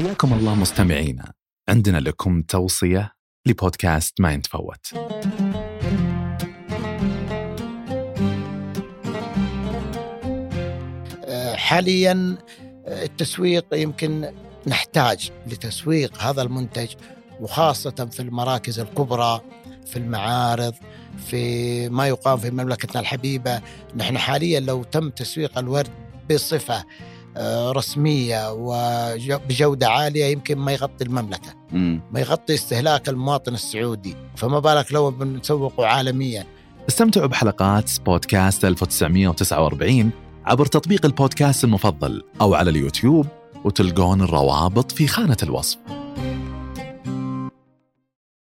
حياكم الله مستمعينا عندنا لكم توصية لبودكاست ما ينتفوت حاليا التسويق يمكن نحتاج لتسويق هذا المنتج وخاصة في المراكز الكبرى في المعارض في ما يقام في مملكتنا الحبيبة. نحن حاليا لو تم تسويق الورد بصفة آه، رسمية وبجودة عالية يمكن ما يغطي المملكة. مم. ما يغطي استهلاك المواطن السعودي. فما بالك لو بنسوقه عالميا. استمتعوا بحلقات بودكاست 1949 عبر تطبيق البودكاست المفضل أو على اليوتيوب وتلقون الروابط في خانة الوصف.